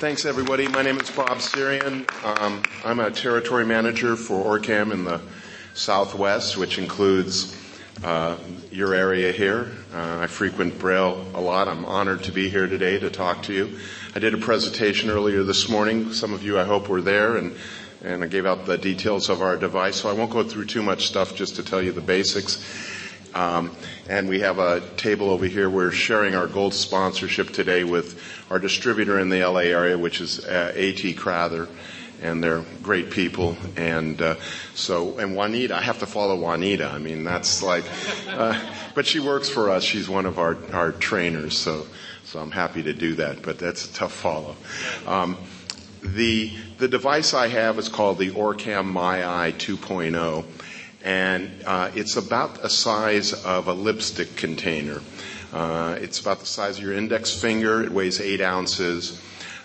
Thanks, everybody. My name is Bob Sirian. Um, I'm a territory manager for OrCam in the Southwest, which includes uh, your area here. Uh, I frequent Braille a lot. I'm honored to be here today to talk to you. I did a presentation earlier this morning. Some of you, I hope, were there, and and I gave out the details of our device. So I won't go through too much stuff, just to tell you the basics. Um, and we have a table over here. We're sharing our gold sponsorship today with our distributor in the LA area, which is uh, AT Crowther, and they're great people. And uh, so, and Juanita, I have to follow Juanita. I mean, that's like, uh, but she works for us. She's one of our our trainers, so so I'm happy to do that. But that's a tough follow. Um, the the device I have is called the Orcam MyEye 2.0 and uh, it's about the size of a lipstick container. Uh, it's about the size of your index finger. It weighs eight ounces.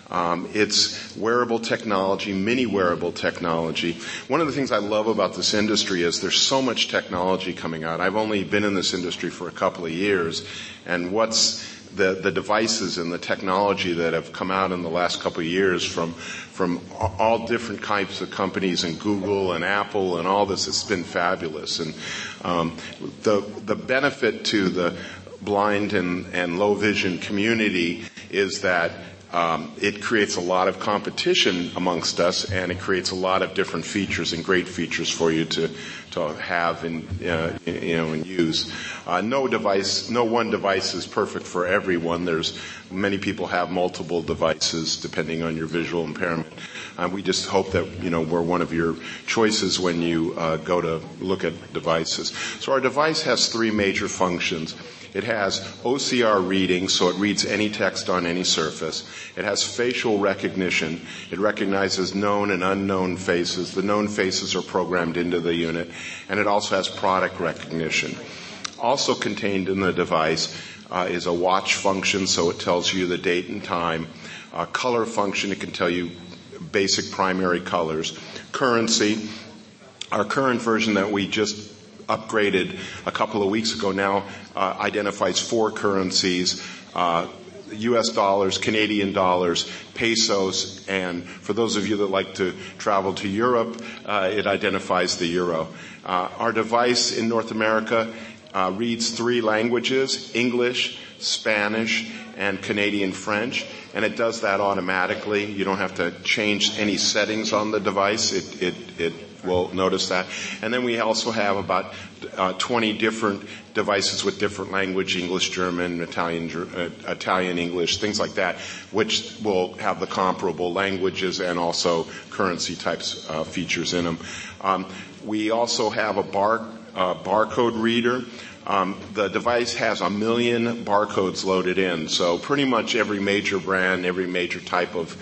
Um, it's wearable technology, mini wearable technology. One of the things I love about this industry is there's so much technology coming out. I've only been in this industry for a couple of years, and what's the, the devices and the technology that have come out in the last couple of years from from all different types of companies and Google and Apple and all this. It's been fabulous. And um, the the benefit to the blind and, and low vision community is that um, it creates a lot of competition amongst us, and it creates a lot of different features and great features for you to to have and uh, you know and use. Uh, no device, no one device is perfect for everyone. There's many people have multiple devices depending on your visual impairment. Uh, we just hope that you know we're one of your choices when you uh, go to look at devices. So our device has three major functions. It has OCR reading, so it reads any text on any surface. It has facial recognition. It recognizes known and unknown faces. The known faces are programmed into the unit. And it also has product recognition. Also contained in the device uh, is a watch function, so it tells you the date and time. A color function, it can tell you basic primary colors. Currency, our current version that we just upgraded a couple of weeks ago now uh, identifies four currencies. Uh, US dollars, Canadian dollars, pesos, and for those of you that like to travel to Europe, uh, it identifies the euro. Uh, our device in North America uh, reads three languages, English, Spanish, and Canadian French, and it does that automatically. You don't have to change any settings on the device. It, it, it will notice that. And then we also have about uh, 20 different devices with different language, English, German, Italian, uh, Italian, English, things like that, which will have the comparable languages and also currency types uh, features in them. Um, we also have a bar, uh, barcode reader. Um, the device has a million barcodes loaded in, so pretty much every major brand, every major type of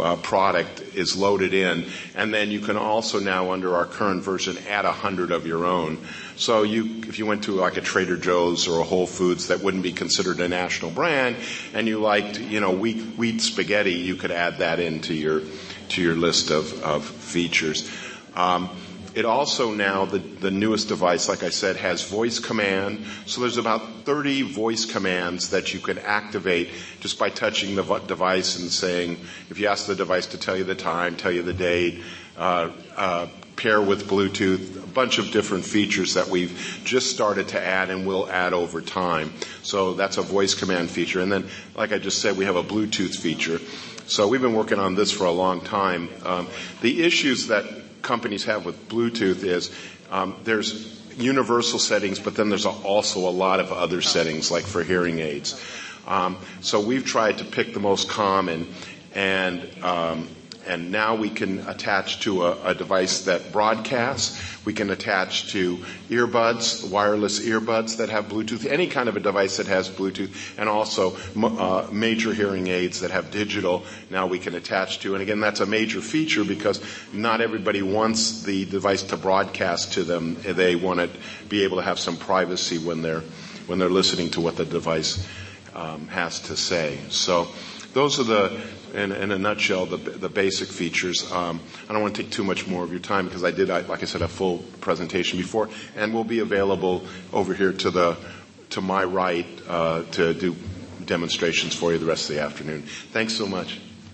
uh, product is loaded in, and then you can also now, under our current version, add a hundred of your own. So you, if you went to like a Trader Joe's or a Whole Foods that wouldn't be considered a national brand, and you liked, you know, wheat, wheat spaghetti, you could add that into your to your list of, of features. Um, it also now, the, the newest device, like I said, has voice command. So there's about 30 voice commands that you can activate just by touching the device and saying, if you ask the device to tell you the time, tell you the date, uh, uh, pair with Bluetooth, a bunch of different features that we've just started to add and will add over time. So that's a voice command feature. And then, like I just said, we have a Bluetooth feature. So we've been working on this for a long time. Um, the issues that companies have with Bluetooth is um, there's universal settings, but then there's also a lot of other settings, like for hearing aids. Um, so we've tried to pick the most common and um, and now we can attach to a, a, device that broadcasts. We can attach to earbuds, wireless earbuds that have Bluetooth, any kind of a device that has Bluetooth, and also uh, major hearing aids that have digital. Now we can attach to, and again, that's a major feature because not everybody wants the device to broadcast to them. They want to be able to have some privacy when they're when they're listening to what the device um, has to say. So those are the in, in a nutshell, the, the basic features. Um, I don't want to take too much more of your time because I did, like I said, a full presentation before, and will be available over here to the to my right uh, to do demonstrations for you the rest of the afternoon. Thanks so much.